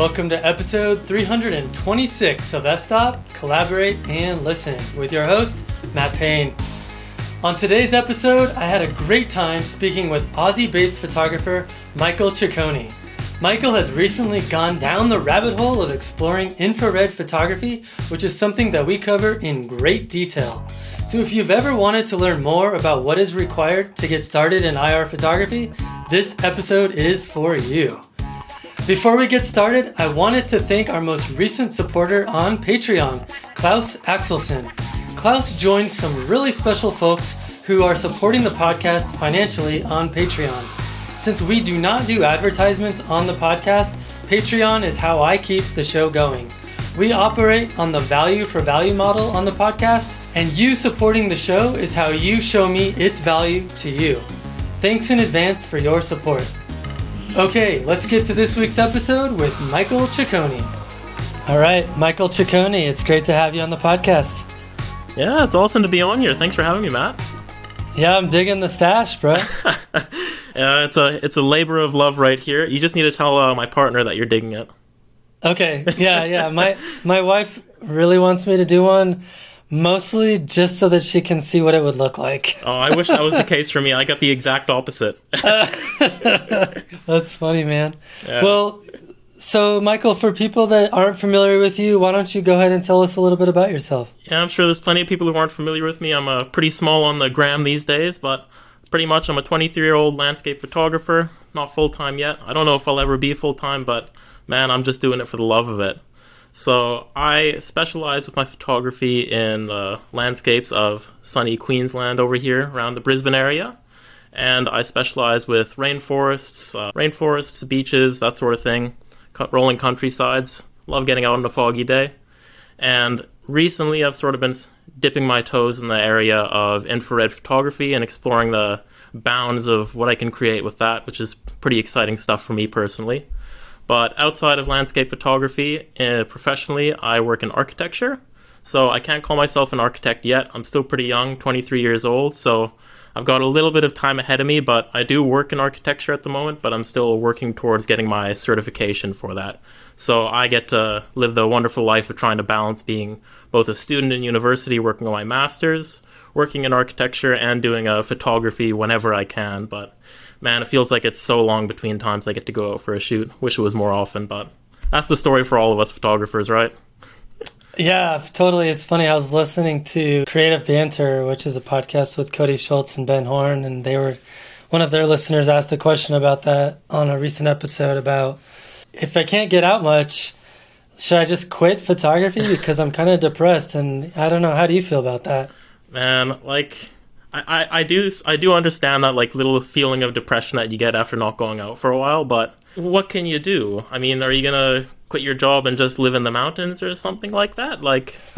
Welcome to episode 326 of F Stop, Collaborate and Listen with your host, Matt Payne. On today's episode, I had a great time speaking with Aussie based photographer Michael Ciccone. Michael has recently gone down the rabbit hole of exploring infrared photography, which is something that we cover in great detail. So, if you've ever wanted to learn more about what is required to get started in IR photography, this episode is for you. Before we get started, I wanted to thank our most recent supporter on Patreon, Klaus Axelson. Klaus joined some really special folks who are supporting the podcast financially on Patreon. Since we do not do advertisements on the podcast, Patreon is how I keep the show going. We operate on the value for value model on the podcast, and you supporting the show is how you show me its value to you. Thanks in advance for your support. Okay, let's get to this week's episode with Michael Ciccone. All right, Michael Ciccone, it's great to have you on the podcast. Yeah, it's awesome to be on here. Thanks for having me, Matt. Yeah, I'm digging the stash, bro. yeah, it's a it's a labor of love right here. You just need to tell uh, my partner that you're digging it. Okay. Yeah, yeah. My my wife really wants me to do one, mostly just so that she can see what it would look like. oh, I wish that was the case for me. I got the exact opposite. That's funny, man. Yeah. Well, so Michael, for people that aren't familiar with you, why don't you go ahead and tell us a little bit about yourself? Yeah, I'm sure there's plenty of people who aren't familiar with me. I'm uh, pretty small on the gram these days, but pretty much I'm a 23 year old landscape photographer. Not full time yet. I don't know if I'll ever be full time, but man, I'm just doing it for the love of it. So I specialize with my photography in landscapes of sunny Queensland over here around the Brisbane area. And I specialize with rainforests, uh, rainforests, beaches, that sort of thing, rolling countrysides. Love getting out on a foggy day. And recently I've sort of been dipping my toes in the area of infrared photography and exploring the bounds of what I can create with that, which is pretty exciting stuff for me personally. But outside of landscape photography, uh, professionally, I work in architecture. So I can't call myself an architect yet. I'm still pretty young, 23 years old. So I've got a little bit of time ahead of me, but I do work in architecture at the moment, but I'm still working towards getting my certification for that. So I get to live the wonderful life of trying to balance being both a student in university working on my master's, working in architecture, and doing photography whenever I can. But man, it feels like it's so long between times I get to go out for a shoot. Wish it was more often, but that's the story for all of us photographers, right? Yeah, totally. It's funny. I was listening to Creative Banter, which is a podcast with Cody Schultz and Ben Horn, and they were one of their listeners asked a question about that on a recent episode about if I can't get out much, should I just quit photography because I'm kind of depressed and I don't know. How do you feel about that? Man, like I, I do I do understand that like little feeling of depression that you get after not going out for a while, but what can you do? I mean, are you gonna quit your job and just live in the mountains or something like that? Like,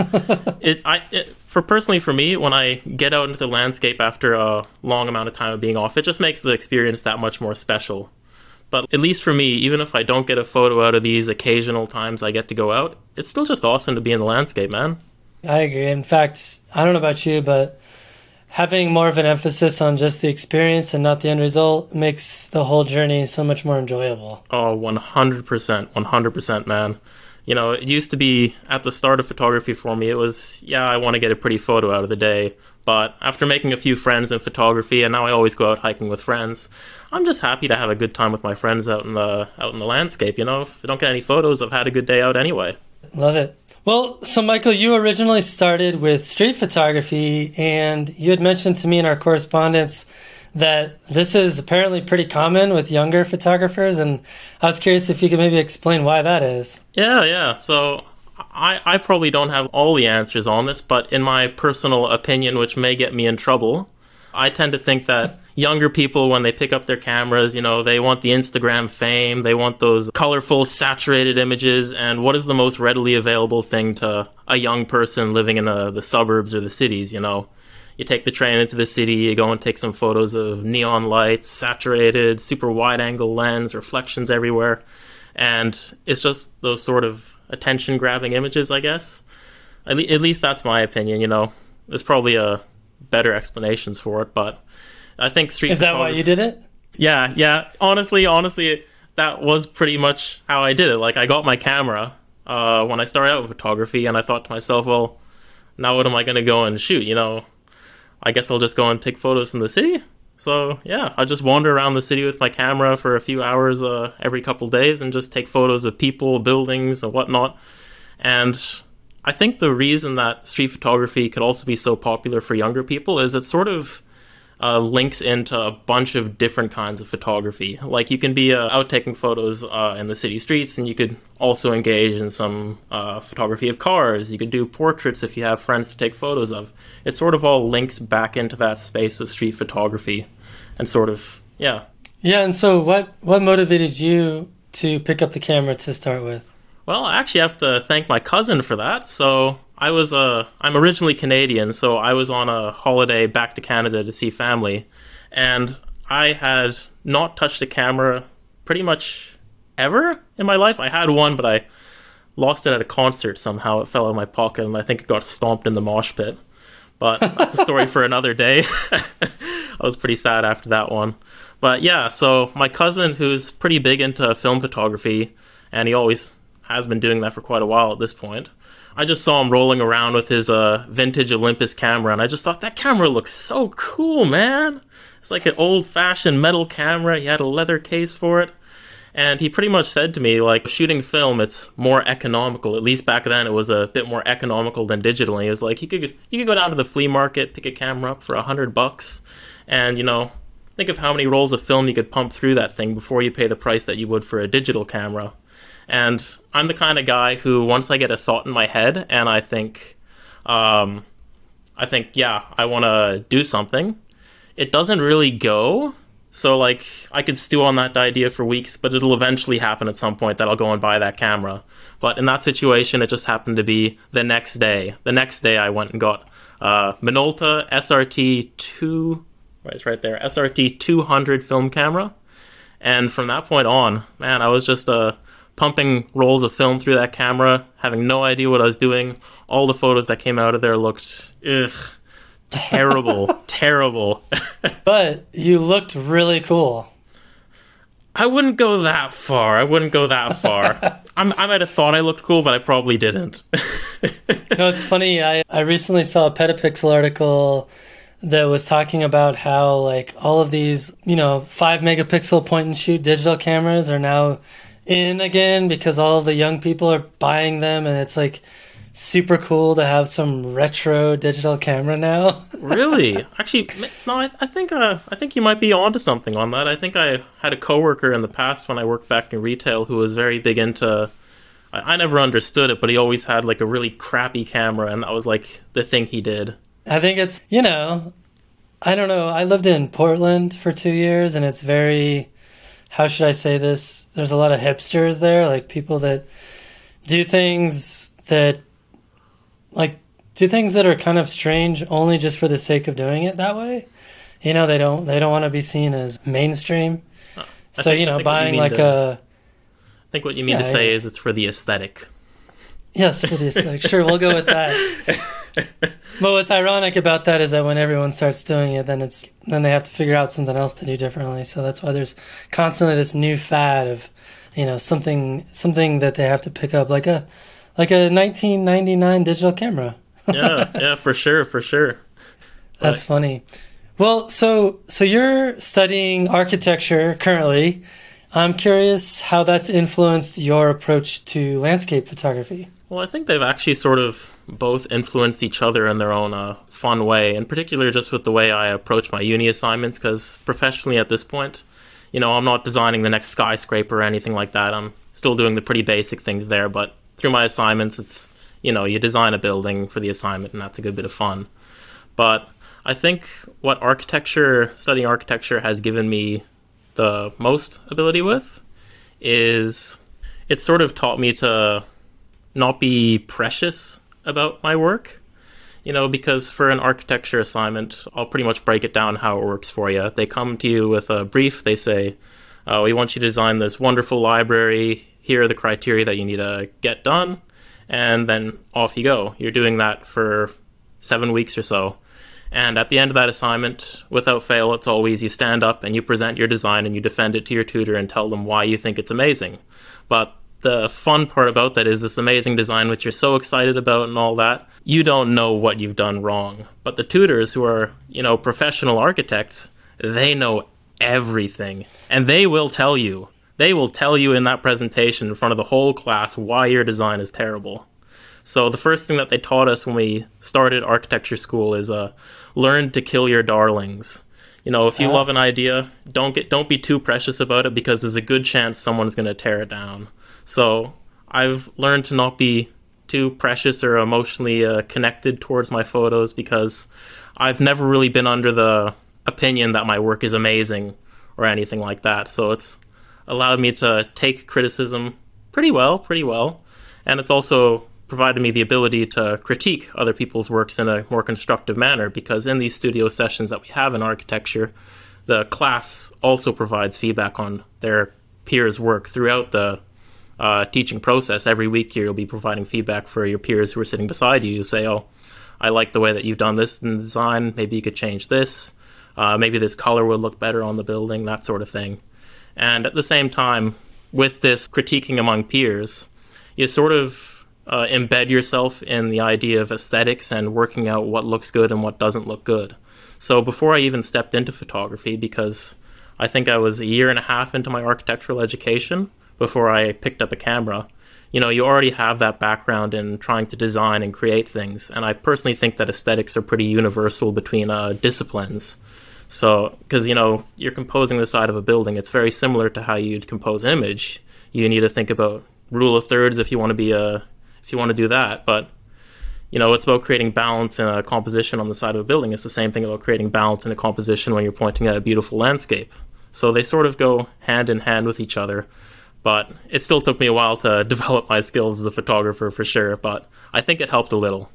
it I it, for personally for me, when I get out into the landscape after a long amount of time of being off, it just makes the experience that much more special. But at least for me, even if I don't get a photo out of these occasional times I get to go out, it's still just awesome to be in the landscape, man. I agree. In fact, I don't know about you, but having more of an emphasis on just the experience and not the end result makes the whole journey so much more enjoyable. Oh, 100%. 100%, man. You know, it used to be at the start of photography for me, it was, yeah, I want to get a pretty photo out of the day. But after making a few friends in photography, and now I always go out hiking with friends, I'm just happy to have a good time with my friends out in the out in the landscape. You know, if I don't get any photos, I've had a good day out anyway. Love it. Well, so Michael, you originally started with street photography, and you had mentioned to me in our correspondence that this is apparently pretty common with younger photographers, and I was curious if you could maybe explain why that is. Yeah, yeah. So I, I probably don't have all the answers on this, but in my personal opinion, which may get me in trouble, I tend to think that younger people when they pick up their cameras, you know, they want the Instagram fame, they want those colorful, saturated images, and what is the most readily available thing to a young person living in the, the suburbs or the cities, you know? You take the train into the city, you go and take some photos of neon lights, saturated, super wide angle lens, reflections everywhere. And it's just those sort of attention grabbing images, I guess. At, le- at least that's my opinion, you know. There's probably a better explanations for it, but I think street. Photography. Is that why you did it? Yeah, yeah. Honestly, honestly, that was pretty much how I did it. Like I got my camera uh, when I started out in photography, and I thought to myself, well, now what am I going to go and shoot? You know, I guess I'll just go and take photos in the city. So yeah, I just wander around the city with my camera for a few hours uh, every couple days and just take photos of people, buildings, and whatnot. And I think the reason that street photography could also be so popular for younger people is it sort of uh, links into a bunch of different kinds of photography. Like you can be uh, out taking photos uh, in the city streets, and you could also engage in some uh, photography of cars. You could do portraits if you have friends to take photos of. It sort of all links back into that space of street photography, and sort of yeah. Yeah, and so what what motivated you to pick up the camera to start with? Well, I actually have to thank my cousin for that. So I was uh I'm originally Canadian, so I was on a holiday back to Canada to see family, and I had not touched a camera pretty much ever in my life. I had one, but I lost it at a concert somehow. It fell out of my pocket, and I think it got stomped in the mosh pit. But that's a story for another day. I was pretty sad after that one. But yeah, so my cousin, who's pretty big into film photography, and he always has been doing that for quite a while at this point I just saw him rolling around with his uh, vintage Olympus camera, and I just thought that camera looks so cool, man. It's like an old fashioned metal camera. He had a leather case for it. And he pretty much said to me, like, shooting film, it's more economical. At least back then, it was a bit more economical than digital. And he was like, you could, you could go down to the flea market, pick a camera up for a hundred bucks, and, you know, think of how many rolls of film you could pump through that thing before you pay the price that you would for a digital camera. And I'm the kind of guy who, once I get a thought in my head and I think, um, I think, yeah, I want to do something, it doesn't really go. So, like, I could stew on that idea for weeks, but it'll eventually happen at some point that I'll go and buy that camera. But in that situation, it just happened to be the next day. The next day, I went and got uh, Minolta SRT 2, right, it's right there, SRT 200 film camera. And from that point on, man, I was just a pumping rolls of film through that camera, having no idea what I was doing. All the photos that came out of there looked ugh, terrible, terrible. but you looked really cool. I wouldn't go that far. I wouldn't go that far. I'm, i might have thought I looked cool, but I probably didn't. know, it's funny. I, I recently saw a Petapixel article that was talking about how like all of these, you know, five megapixel point and shoot digital cameras are now in again because all the young people are buying them and it's like super cool to have some retro digital camera now. really? Actually, no. I, I think uh, I think you might be onto something on that. I think I had a coworker in the past when I worked back in retail who was very big into. I, I never understood it, but he always had like a really crappy camera, and that was like the thing he did. I think it's you know, I don't know. I lived in Portland for two years, and it's very how should I say this? There's a lot of hipsters there, like people that do things that like do things that are kind of strange only just for the sake of doing it that way. You know, they don't they don't want to be seen as mainstream. Uh, so think, you know, buying you like to, a. I think what you mean yeah, to say is it's for the aesthetic. Yes, for the aesthetic. sure, we'll go with that. but what's ironic about that is that when everyone starts doing it, then it's then they have to figure out something else to do differently. So that's why there's constantly this new fad of, you know, something something that they have to pick up, like a like a 1999 digital camera. yeah, yeah, for sure, for sure. That's like, funny. Well, so so you're studying architecture currently. I'm curious how that's influenced your approach to landscape photography. Well, I think they've actually sort of both influenced each other in their own uh, fun way, in particular just with the way I approach my uni assignments, because professionally at this point, you know, I'm not designing the next skyscraper or anything like that. I'm still doing the pretty basic things there, but through my assignments, it's, you know, you design a building for the assignment, and that's a good bit of fun. But I think what architecture, studying architecture, has given me the most ability with is it's sort of taught me to not be precious about my work. You know, because for an architecture assignment, I'll pretty much break it down how it works for you. They come to you with a brief. They say, oh, "We want you to design this wonderful library. Here are the criteria that you need to get done," and then off you go. You're doing that for seven weeks or so, And at the end of that assignment, without fail, it's always you stand up and you present your design and you defend it to your tutor and tell them why you think it's amazing. But the fun part about that is this amazing design, which you're so excited about and all that, you don't know what you've done wrong. But the tutors, who are, you know, professional architects, they know everything. And they will tell you. They will tell you in that presentation in front of the whole class why your design is terrible. So the first thing that they taught us when we started architecture school is uh, learn to kill your darlings. You know, if you Ah. love an idea, don't get don't be too precious about it because there's a good chance someone's going to tear it down. So I've learned to not be too precious or emotionally uh, connected towards my photos because I've never really been under the opinion that my work is amazing or anything like that. So it's allowed me to take criticism pretty well, pretty well, and it's also provided me the ability to critique other people's works in a more constructive manner because in these studio sessions that we have in architecture, the class also provides feedback on their peers' work throughout the uh, teaching process. Every week, here, you'll be providing feedback for your peers who are sitting beside you. You say, "Oh, I like the way that you've done this in the design. Maybe you could change this. Uh, maybe this color would look better on the building. That sort of thing." And at the same time, with this critiquing among peers, you sort of uh, embed yourself in the idea of aesthetics and working out what looks good and what doesn't look good. So before I even stepped into photography, because I think I was a year and a half into my architectural education before I picked up a camera, you know, you already have that background in trying to design and create things. And I personally think that aesthetics are pretty universal between uh, disciplines. So, because you know, you're composing the side of a building, it's very similar to how you'd compose an image. You need to think about rule of thirds if you want to be a if you want to do that, but you know, it's about creating balance in a composition on the side of a building. It's the same thing about creating balance in a composition when you're pointing at a beautiful landscape. So they sort of go hand in hand with each other. But it still took me a while to develop my skills as a photographer for sure, but I think it helped a little.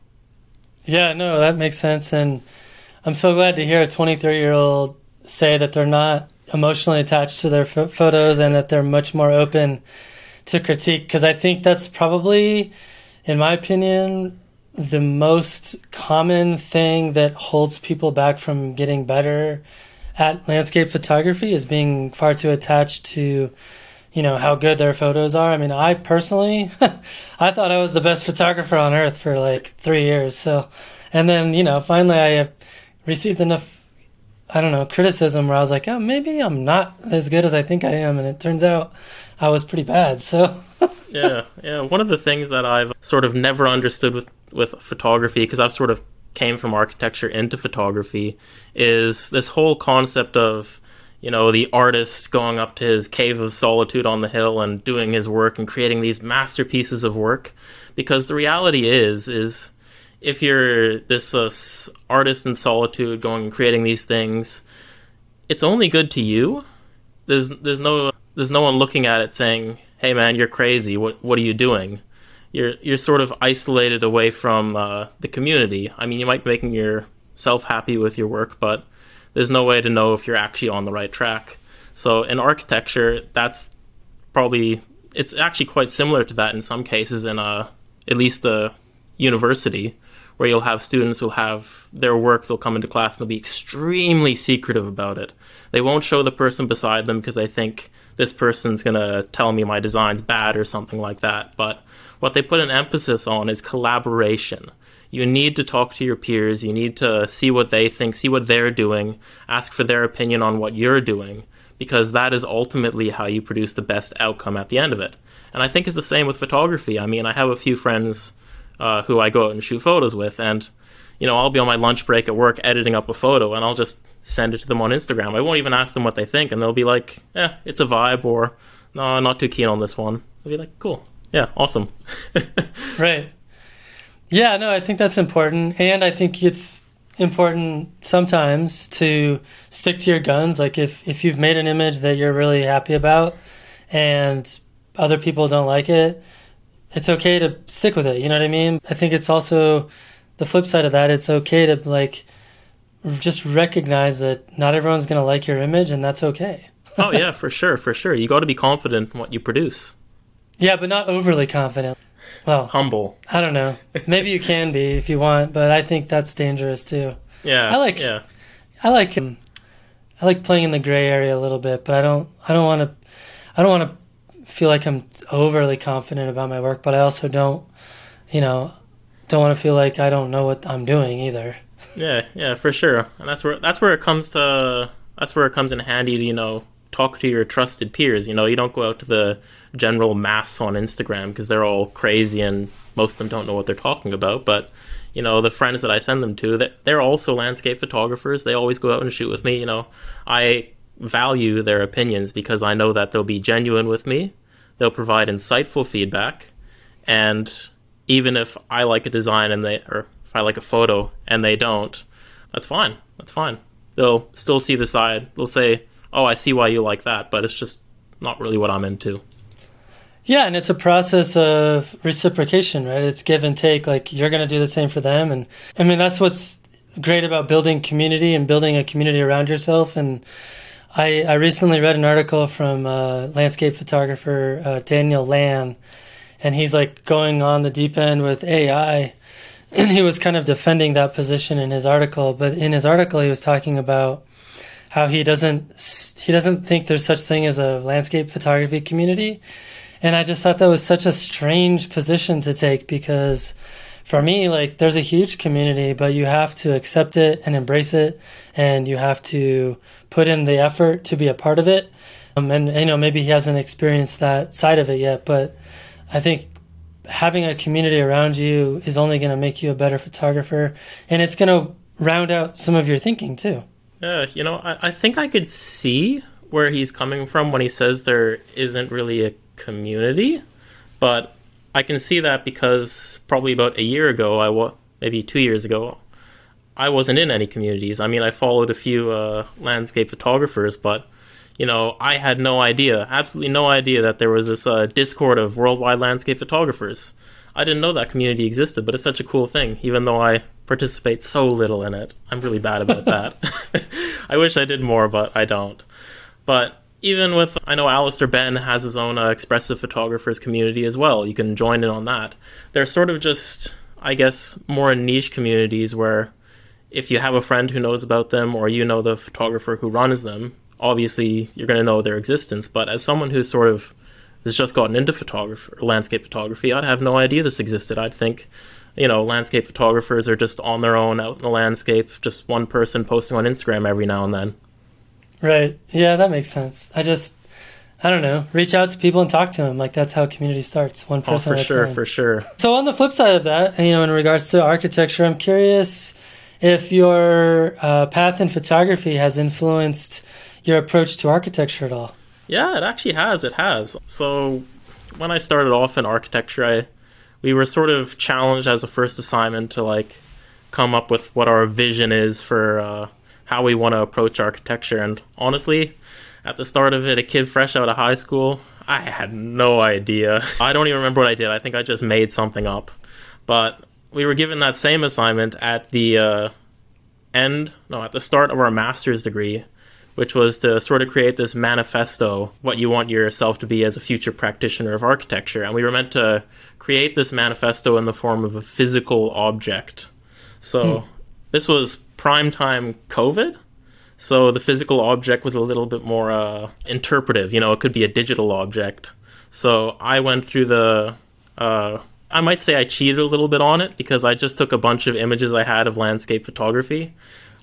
Yeah, no, that makes sense. And I'm so glad to hear a 23 year old say that they're not emotionally attached to their ph photos and that they're much more open to critique. Because I think that's probably, in my opinion, the most common thing that holds people back from getting better at landscape photography is being far too attached to you know how good their photos are. I mean, I personally, I thought I was the best photographer on earth for like three years. So, and then you know, finally, I have received enough, I don't know, criticism where I was like, oh, maybe I'm not as good as I think I am, and it turns out I was pretty bad. So, yeah, yeah. One of the things that I've sort of never understood with with photography, because I've sort of came from architecture into photography, is this whole concept of you know the artist going up to his cave of solitude on the hill and doing his work and creating these masterpieces of work. Because the reality is, is if you're this uh, artist in solitude going and creating these things, it's only good to you. There's there's no there's no one looking at it saying, "Hey man, you're crazy. What what are you doing?" You're you're sort of isolated away from uh, the community. I mean, you might be making yourself happy with your work, but there's no way to know if you're actually on the right track. So in architecture, that's probably it's actually quite similar to that in some cases in a at least the university where you'll have students who'll have their work they'll come into class and they'll be extremely secretive about it. They won't show the person beside them because they think this person's going to tell me my design's bad or something like that. But what they put an emphasis on is collaboration you need to talk to your peers you need to see what they think see what they're doing ask for their opinion on what you're doing because that is ultimately how you produce the best outcome at the end of it and i think it's the same with photography i mean i have a few friends uh, who I go out and shoot photos with, and you know I'll be on my lunch break at work editing up a photo, and I'll just send it to them on Instagram. I won't even ask them what they think, and they'll be like, "Yeah, it's a vibe," or "No, not too keen on this one." I'll be like, "Cool, yeah, awesome." right. Yeah, no, I think that's important. And I think it's important sometimes to stick to your guns. Like if, if you've made an image that you're really happy about and other people don't like it, it's okay to stick with it. You know what I mean? I think it's also the flip side of that. It's okay to like just recognize that not everyone's going to like your image and that's okay. oh yeah, for sure, for sure. You got to be confident in what you produce. Yeah, but not overly confident. Well, Humble. I don't know. Maybe you can be if you want, but I think that's dangerous too. Yeah, I like- Yeah, I like him. I like playing in the gray area a little bit, but I don't. I don't want to. I don't want to feel like I'm overly confident about my work, but I also don't. You know, don't want to feel like I don't know what I'm doing either. yeah, yeah, for sure. And that's where that's where it comes to. That's where it comes in handy to you know talk to your trusted peers. You know, you don't go out to the general mass on Instagram because they're all crazy and most of them don't know what they're talking about. But you know, the friends that I send them to, they're also landscape photographers. They always go out and shoot with me. You know, I value their opinions because I know that they'll be genuine with me. They'll provide insightful feedback, and even if I like a design and they, or if I like a photo and they don't, that's fine. That's fine. They'll still see the side. They'll say, "Oh, I see why you like that," but it's just not really what I'm into. Yeah, and it's a process of reciprocation, right? It's give and take. Like you're going to do the same for them, and I mean that's what's great about building community and building a community around yourself. And I, I recently read an article from uh, landscape photographer uh, Daniel Laan, and he's like going on the deep end with AI, and he was kind of defending that position in his article. But in his article, he was talking about how he doesn't he doesn't think there's such thing as a landscape photography community and I just thought that was such a strange position to take because for me, like, there's a huge community, but you have to accept it and embrace it, and you have to put in the effort to be a part of it. Um, and, you know, maybe he hasn't experienced that side of it yet, but I think having a community around you is only going to make you a better photographer, and it's going to round out some of your thinking too. Yeah, you know, I, I think I could see where he's coming from when he says there isn't really a community, but I can see that because probably about a year ago, I was maybe two years ago, I wasn't in any communities. I mean, I followed a few uh, landscape photographers, but you know, I had no idea, absolutely no idea that there was this uh, Discord of worldwide landscape photographers. I didn't know that community existed, but it's such a cool thing, even though I participate so little in it. I'm really bad about that. I wish I did more, but I don't. But even with, I know Alistair Benn has his own uh, expressive photographers community as well. You can join in on that. They're sort of just, I guess, more niche communities where if you have a friend who knows about them or you know the photographer who runs them, obviously you're going to know their existence. But as someone who's sort of has just gotten into photography, landscape photography, I'd have no idea this existed. I'd think, you know, landscape photographers are just on their own out in the landscape, just one person posting on Instagram every now and then. Right. Yeah, that makes sense. I just, I don't know, reach out to people and talk to them. Like that's how community starts. one person Oh, for sure, time. for sure. So on the flip side of that, you know, in regards to architecture, I'm curious if your uh, path in photography has influenced your approach to architecture at all. Yeah, it actually has. It has. So when I started off in architecture, I we were sort of challenged as a first assignment to like come up with what our vision is for uh, how we want to approach architecture. And honestly, at the start of it, a kid fresh out of high school, I had no idea. I don't even remember what I did. I think I just made something up. But we were given that same assignment at the uh, end, no, at the start of our master's degree, which was to sort of create this manifesto, what you want yourself to be as a future practitioner of architecture. And we were meant to create this manifesto in the form of a physical object. So this was prime time COVID. So the physical object was a little bit more uh, interpretive. You know, it could be a digital object. So I went through the. Uh, I might say I cheated a little bit on it because I just took a bunch of images I had of landscape photography,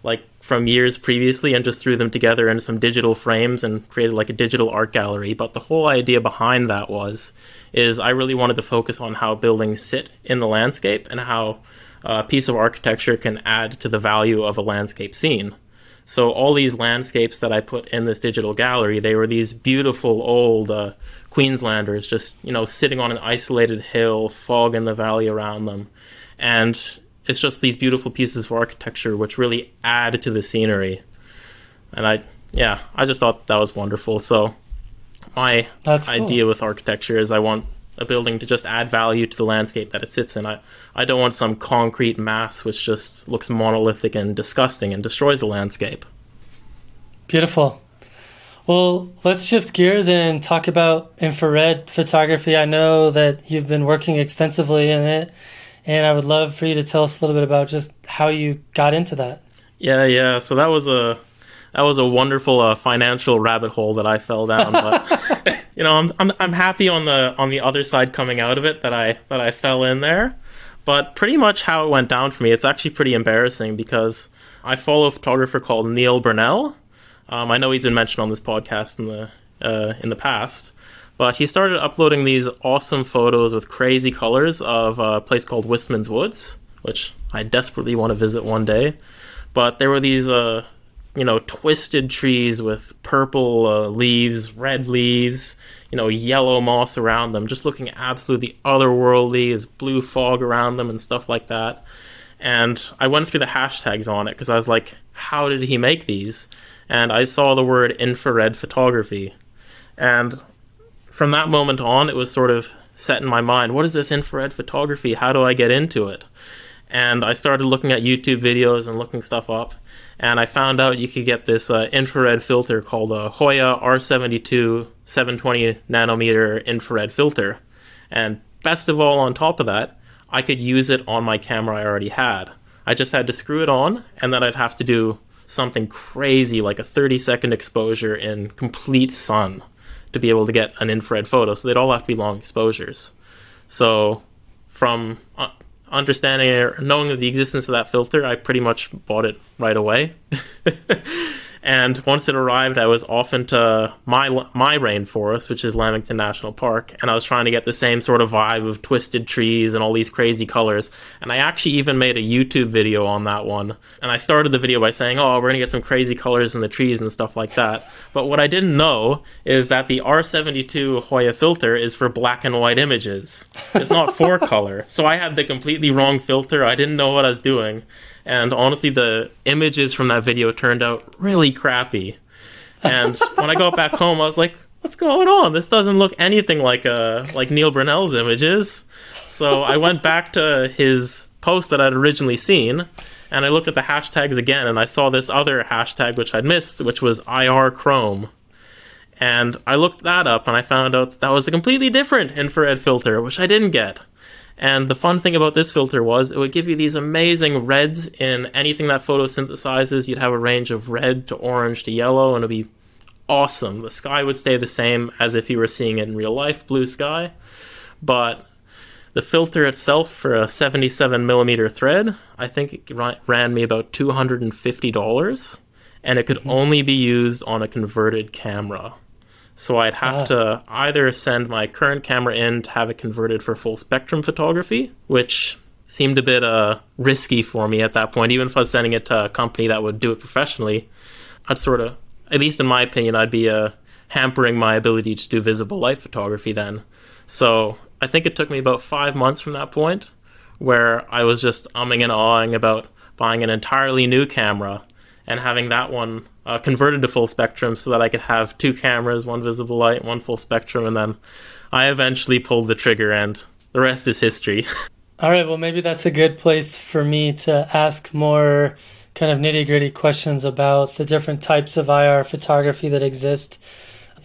like from years previously, and just threw them together into some digital frames and created like a digital art gallery. But the whole idea behind that was, is I really wanted to focus on how buildings sit in the landscape and how a piece of architecture can add to the value of a landscape scene. So all these landscapes that I put in this digital gallery, they were these beautiful old uh, Queenslanders, just you know sitting on an isolated hill, fog in the valley around them, and it's just these beautiful pieces of architecture which really add to the scenery. And I, yeah, I just thought that was wonderful. So my That's cool. idea with architecture is I want a building to just add value to the landscape that it sits in. I, I don't want some concrete mass which just looks monolithic and disgusting and destroys the landscape. Beautiful. Well, let's shift gears and talk about infrared photography. I know that you've been working extensively in it, and I would love for you to tell us a little bit about just how you got into that. Yeah, yeah. So that was a that was a wonderful uh, financial rabbit hole that I fell down. But you know, I'm, I'm I'm happy on the on the other side coming out of it that I that I fell in there. But pretty much how it went down for me, it's actually pretty embarrassing because I follow a photographer called Neil Burnell. Um, I know he's been mentioned on this podcast in the uh, in the past, but he started uploading these awesome photos with crazy colors of a place called Wistman's Woods, which I desperately want to visit one day. But there were these, uh, you know, twisted trees with purple uh, leaves, red leaves, you know, yellow moss around them, just looking absolutely otherworldly. There's blue fog around them and stuff like that. And I went through the hashtags on it because I was like, how did he make these? And I saw the word infrared photography. And from that moment on, it was sort of set in my mind what is this infrared photography? How do I get into it? And I started looking at YouTube videos and looking stuff up and I found out you could get this uh, infrared filter called a Hoya R72 720 nanometer infrared filter. And best of all, on top of that, I could use it on my camera I already had. I just had to screw it on, and then I'd have to do something crazy like a 30 second exposure in complete sun to be able to get an infrared photo. So they'd all have to be long exposures. So from uh, understanding or knowing of the existence of that filter, I pretty much bought it right away. and once it arrived, I was off into my my rainforest, which is Lamington National Park, and I was trying to get the same sort of vibe of twisted trees and all these crazy colors. And I actually even made a YouTube video on that one. And I started the video by saying, "Oh, we're gonna get some crazy colors in the trees and stuff like that." But what I didn't know is that the R72 Hoya filter is for black and white images. It's not for color. So I had the completely wrong filter. I didn't know what I was doing. And honestly, the images from that video turned out really crappy. And when I got back home, I was like, "What's going on? This doesn't look anything like uh like Neil Burnell's images." So I went back to his post that I'd originally seen, and I looked at the hashtags again, and I saw this other hashtag which I'd missed, which was IR Chrome. And I looked that up, and I found out that, that was a completely different infrared filter, which I didn't get. And the fun thing about this filter was it would give you these amazing reds in anything that photosynthesizes. You'd have a range of red to orange to yellow, and it'd be awesome. The sky would stay the same as if you were seeing it in real life, blue sky. But the filter itself for a 77 millimeter thread, I think it ran me about $250, and it could mm-hmm. only be used on a converted camera. So I'd have ah. to either send my current camera in to have it converted for full spectrum photography, which seemed a bit uh, risky for me at that point. Even if I was sending it to a company that would do it professionally, I'd sort of, at least in my opinion, I'd be uh, hampering my ability to do visible light photography then. So I think it took me about five months from that point where I was just umming and ahhing about buying an entirely new camera and having that one uh, converted to full spectrum so that I could have two cameras, one visible light, one full spectrum, and then I eventually pulled the trigger, and the rest is history. All right, well, maybe that's a good place for me to ask more kind of nitty gritty questions about the different types of IR photography that exist.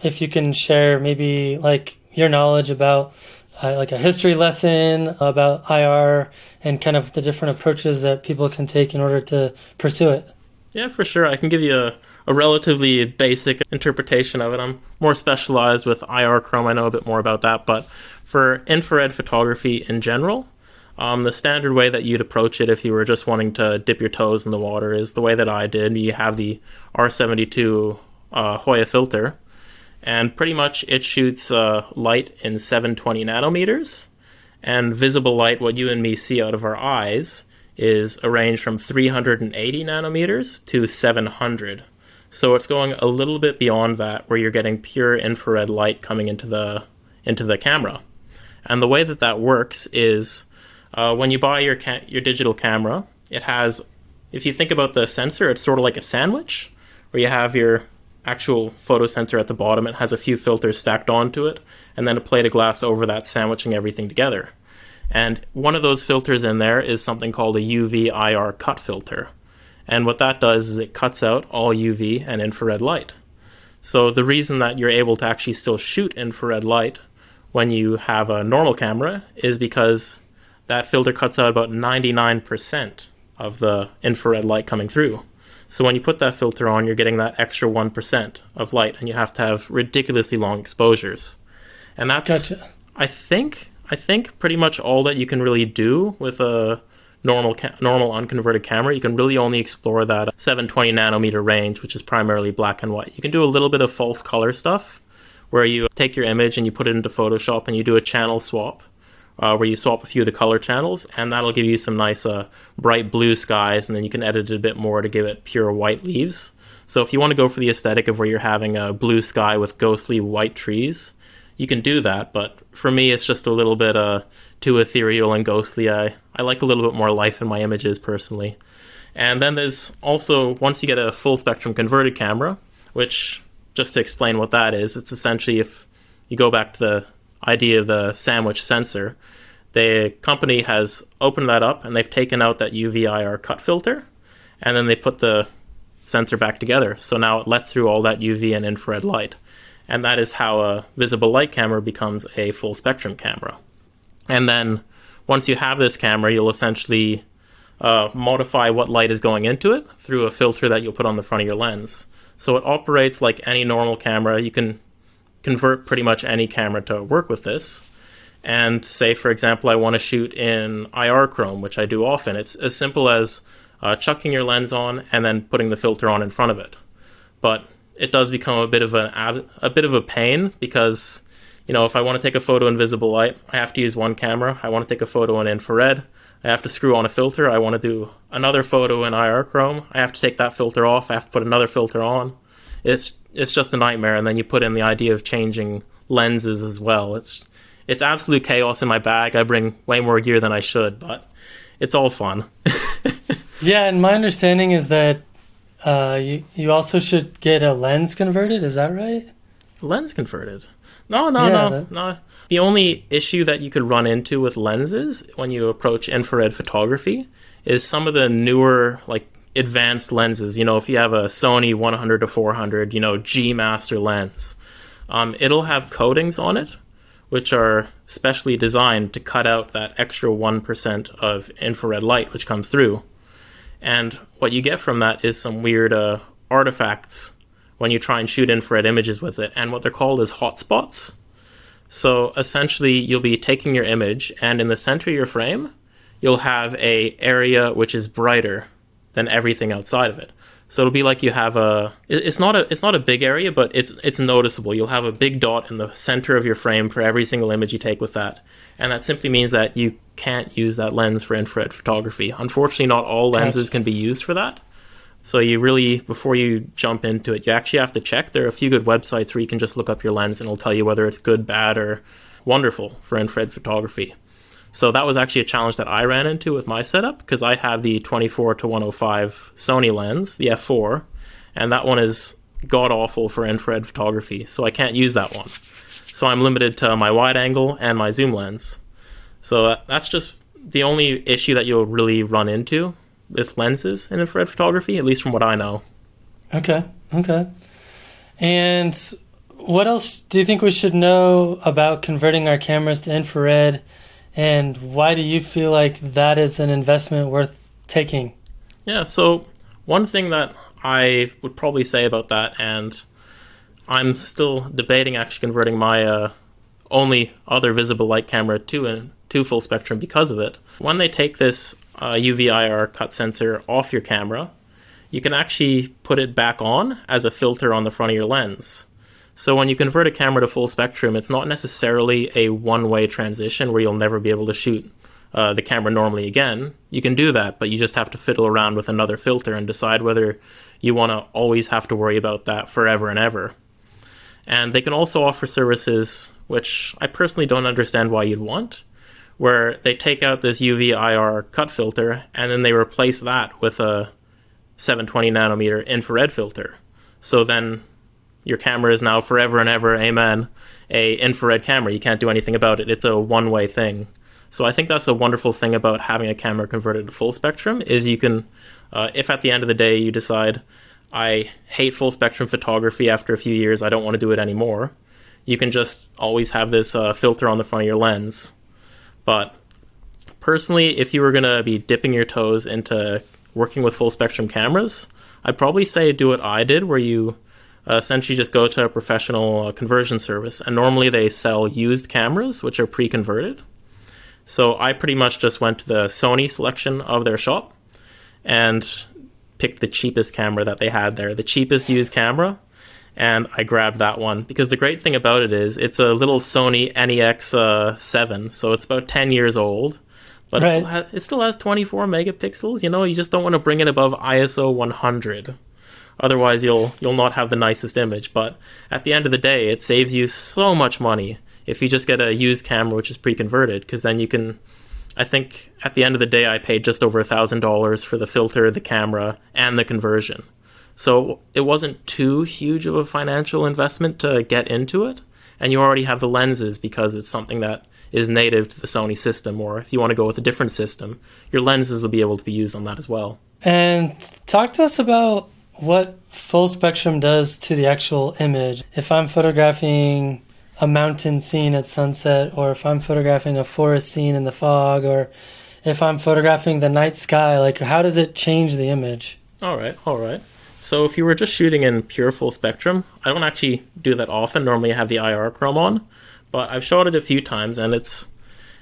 If you can share maybe like your knowledge about uh, like a history lesson about IR and kind of the different approaches that people can take in order to pursue it. Yeah, for sure. I can give you a, a relatively basic interpretation of it. I'm more specialized with IR Chrome. I know a bit more about that. But for infrared photography in general, um, the standard way that you'd approach it if you were just wanting to dip your toes in the water is the way that I did. You have the R72 uh, Hoya filter, and pretty much it shoots uh, light in 720 nanometers. And visible light, what you and me see out of our eyes, is a range from 380 nanometers to 700. So it's going a little bit beyond that, where you're getting pure infrared light coming into the into the camera. And the way that that works is uh, when you buy your ca- your digital camera, it has, if you think about the sensor, it's sort of like a sandwich, where you have your actual photo sensor at the bottom. It has a few filters stacked onto it, and then a plate of glass over that, sandwiching everything together. And one of those filters in there is something called a UV IR cut filter. And what that does is it cuts out all UV and infrared light. So the reason that you're able to actually still shoot infrared light when you have a normal camera is because that filter cuts out about 99% of the infrared light coming through. So when you put that filter on, you're getting that extra 1% of light, and you have to have ridiculously long exposures. And that's, Gotcha. I think, I think pretty much all that you can really do with a normal ca- normal unconverted camera. You can really only explore that 720 nanometer range, which is primarily black and white. You can do a little bit of false color stuff, where you take your image and you put it into Photoshop and you do a channel swap uh, where you swap a few of the color channels, and that'll give you some nice uh, bright blue skies, and then you can edit it a bit more to give it pure white leaves. So if you want to go for the aesthetic of where you're having a blue sky with ghostly white trees, you can do that. But for me, it's just a little bit uh, too ethereal and ghostly. I, I like a little bit more life in my images personally. And then there's also, once you get a full spectrum converted camera, which, just to explain what that is, it's essentially if you go back to the idea of the sandwich sensor, the company has opened that up and they've taken out that UV-IR cut filter, and then they put the sensor back together. So now it lets through all that UV and infrared light, and that is how a visible light camera becomes a full spectrum camera. And then once you have this camera, you'll essentially uh, modify what light is going into it through a filter that you'll put on the front of your lens. So it operates like any normal camera. You can convert pretty much any camera to work with this. And say, for example, I want to shoot in IR Chrome, which I do often. It's as simple as uh, chucking your lens on and then putting the filter on in front of it. But it does become a bit of an a bit of a pain because you know if I want to take a photo in visible light, I have to use one camera. I want to take a photo in infrared. I have to screw on a filter. I want to do another photo in IR Chrome. I have to take that filter off. I have to put another filter on. It's it's just a nightmare. And then you put in the idea of changing lenses as well. It's it's absolute chaos in my bag. I bring way more gear than I should, but it's all fun. yeah, and my understanding is that uh, you you also should get a lens converted. Is that right? Lens converted? No, no, yeah, no, that... no. The only issue that you could run into with lenses when you approach infrared photography is some of the newer like advanced lenses. You know, if you have a Sony 100 to 400, you know, G Master lens, um, it'll have coatings on it, which are specially designed to cut out that extra 1% of infrared light which comes through. And what you get from that is some weird uh, artifacts when you try and shoot infrared images with it. And what they're called is hotspots. So essentially, you'll be taking your image, and in the center of your frame, you'll have a area which is brighter than everything outside of it. So it'll be like you have a it's not a it's not a big area, but it's it's noticeable. You'll have a big dot in the center of your frame for every single image you take with that. And that simply means that you can't use that lens for infrared photography. Unfortunately, not all lenses can be used for that. So you really before you jump into it, you actually have to check. There are a few good websites where you can just look up your lens and it'll tell you whether it's good, bad, or wonderful for infrared photography. So that was actually a challenge that I ran into with my setup because I have the 24 to 105 Sony lens, the f4, and that one is god awful for infrared photography, so I can't use that one. So I'm limited to my wide angle and my zoom lens. So uh, that's just the only issue that you'll really run into with lenses in infrared photography, at least from what I know. Okay, okay. And what else do you think we should know about converting our cameras to infrared? And why do you feel like that is an investment worth taking? Yeah, so one thing that I would probably say about that, and I'm still debating actually converting my uh, only other visible light camera to to full spectrum because of it. When they take this uh, UV IR cut sensor off your camera, you can actually put it back on as a filter on the front of your lens. So when you convert a camera to full spectrum, it's not necessarily a one-way transition where you'll never be able to shoot uh, the camera normally again. You can do that, but you just have to fiddle around with another filter and decide whether you want to always have to worry about that forever and ever. And they can also offer services which I personally don't understand why you'd want, where they take out this UV IR cut filter and then they replace that with a 720 nanometer infrared filter. So then your camera is now forever and ever, amen, a infrared camera. You can't do anything about it. It's a one way thing. So I think that's a wonderful thing about having a camera converted to full spectrum is you can, uh, if at the end of the day you decide I hate full spectrum photography after a few years, I don't want to do it anymore. You can just always have this uh, filter on the front of your lens. But personally, if you were going to be dipping your toes into working with full spectrum cameras, I'd probably say do what I did, where you uh, essentially just go to a professional uh, conversion service, and normally they sell used cameras, which are pre-converted. So I pretty much just went to the Sony selection of their shop and picked the cheapest camera that they had there, the cheapest used camera, and I grabbed that one because the great thing about it is it's a little Sony NEX uh, 7, so it's about 10 years old. But right. it, still has, it still has 24 megapixels. You know, you just don't want to bring it above ISO 100. Otherwise, you'll you'll not have the nicest image. But at the end of the day, it saves you so much money if you just get a used camera which is pre-converted, because then you can. I think at the end of the day, I paid just over thousand dollars for the filter, the camera, and the conversion. So it wasn't too huge of a financial investment to get into it, and you already have the lenses because it's something that is native to the Sony system. Or if you want to go with a different system, your lenses will be able to be used on that as well. And talk to us about what full spectrum does to the actual image. If I'm photographing a mountain scene at sunset, or if I'm photographing a forest scene in the fog, or if I'm photographing the night sky, like how does it change the image? All right, all right. So if you were just shooting in pure full spectrum, I don't actually do that often. Normally I have the IR chrome on, but I've shot it a few times and it's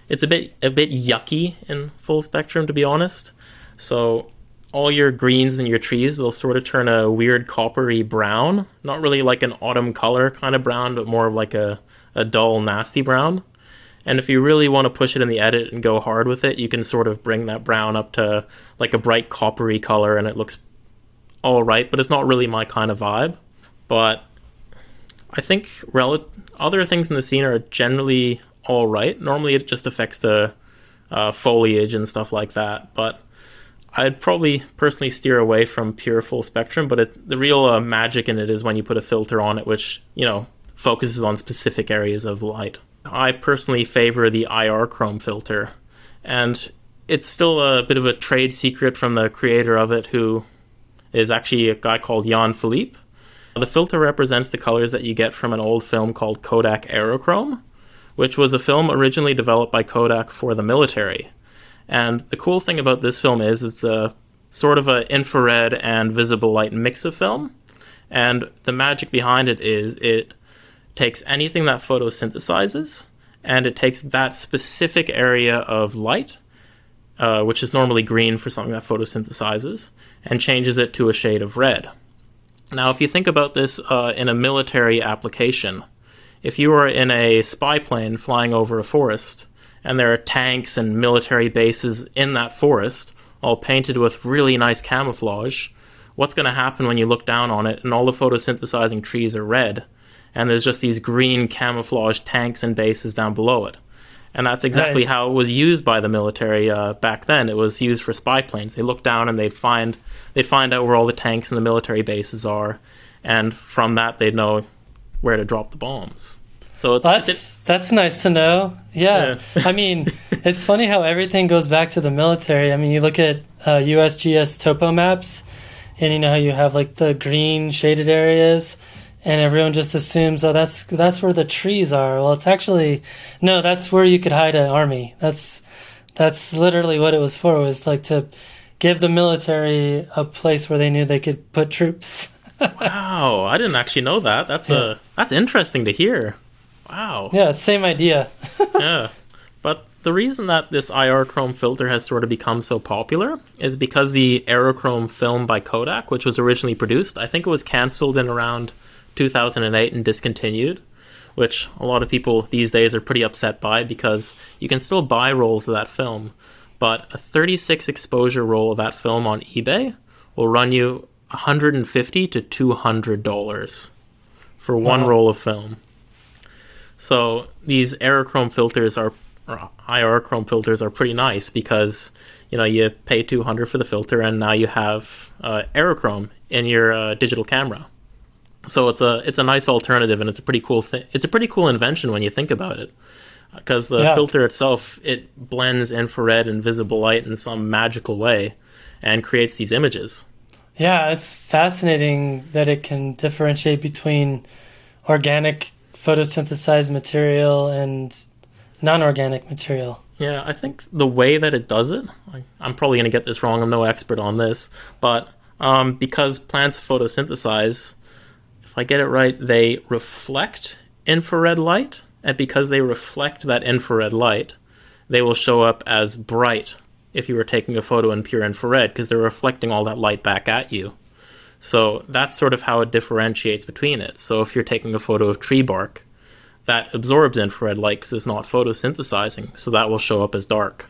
it's a bit a bit yucky in full spectrum to be honest. So all your greens and your trees they'll sort of turn a weird coppery brown. Not really like an autumn color kind of brown but more of like a, a dull nasty brown. And if you really want to push it in the edit and go hard with it you can sort of bring that brown up to like a bright coppery color and it looks all right but it's not really my kind of vibe. But i think rel- other things in the scene are generally all right. Normally it just affects the uh, foliage and stuff like that but I'd probably personally steer away from pure full spectrum, but it, the real uh, magic in it is when you put a filter on it, which you know focuses on specific areas of light. I personally favor the IR chrome filter, and it's still a bit of a trade secret from the creator of it, who is actually a guy called Jan Philippe. The filter represents the colors that you get from an old film called Kodak Aerochrome, which was a film originally developed by Kodak for the military. And the cool thing about this film is it's a sort of an infrared and visible light mix of film. And the magic behind it is it takes anything that photosynthesizes and it takes that specific area of light, uh, which is normally green for something that photosynthesizes, and changes it to a shade of red. Now, if you think about this uh, in a military application, if you were in a spy plane flying over a forest and there are tanks and military bases in that forest, all painted with really nice camouflage, what's going to happen when you look down on it and all the photosynthesizing trees are red, and there's just these green camouflage tanks and bases down below it? And that's exactly nice. how it was used by the military uh, back then. It was used for spy planes. They look down and they'd find they'd find out where all the tanks and the military bases are, and from that they'd know where to drop the bombs. So it's that's it's, that's nice to know. Yeah, yeah. I mean, it's funny how everything goes back to the military. I mean, you look at uh, USGS topo maps, and you know how you have like the green shaded areas, and everyone just assumes, oh, that's that's where the trees are. Well, it's actually no, that's where you could hide an army. That's that's literally what it was for. It was like to give the military a place where they knew they could put troops. wow, I didn't actually know that. That's yeah. a that's interesting to hear. Wow. Yeah, same idea. yeah. But the reason that this IR Chrome filter has sort of become so popular is because the Aerochrome film by Kodak, which was originally produced, I think it was canceled in around 2008 and discontinued, which a lot of people these days are pretty upset by because you can still buy rolls of that film, but a 36 exposure roll of that film on eBay will run you 150 to 200 dollars for one wow. roll of film. So these Aerochrome filters are or IR Chrome filters are pretty nice because you know you pay 200 for the filter and now you have uh, Aerochrome in your uh, digital camera. So it's a it's a nice alternative and it's a pretty cool thing. It's a pretty cool invention when you think about it, because the yeah. filter itself it blends infrared and visible light in some magical way, and creates these images. Yeah, it's fascinating that it can differentiate between organic photosynthesized material and non-organic material. Yeah, I think the way that it does it, I'm probably going to get this wrong. I'm no expert on this, but Um, because plants photosynthesize, if I get it right, they reflect infrared light, and because they reflect that infrared light, they will show up as bright if you were taking a photo in pure infrared because they're reflecting all that light back at you. So that's sort of how it differentiates between it. So if you're taking a photo of tree bark, that absorbs infrared light because it's not photosynthesizing, so that will show up as dark.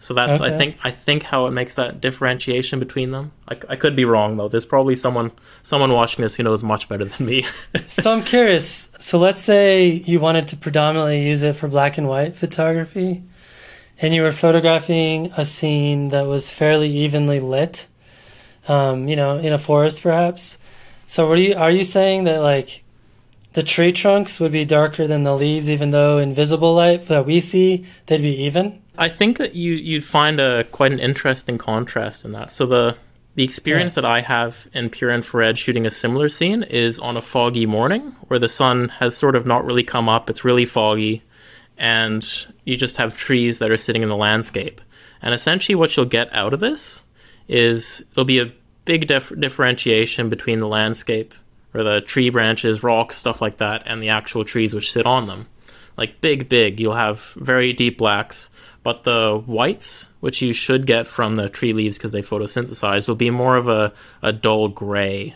So that's okay. I think I think how it makes that differentiation between them. I, I could be wrong though. There's probably someone someone watching this who knows much better than me. so I'm curious. So let's say you wanted to predominantly use it for black and white photography, and you were photographing a scene that was fairly evenly lit. Um, you know, in a forest perhaps. So what are you are you saying that like the tree trunks would be darker than the leaves, even though in visible light that we see they'd be even? I think that you you'd find a quite an interesting contrast in that. So the the experience yeah. that I have in pure infrared shooting a similar scene is on a foggy morning where the sun has sort of not really come up. It's really foggy, and you just have trees that are sitting in the landscape. And essentially, what you'll get out of this is it'll be a big dif- differentiation between the landscape or the tree branches, rocks, stuff like that, and the actual trees which sit on them. Like big, big. You'll have very deep blacks but the whites, which you should get from the tree leaves because they photosynthesize, will be more of a, a dull gray.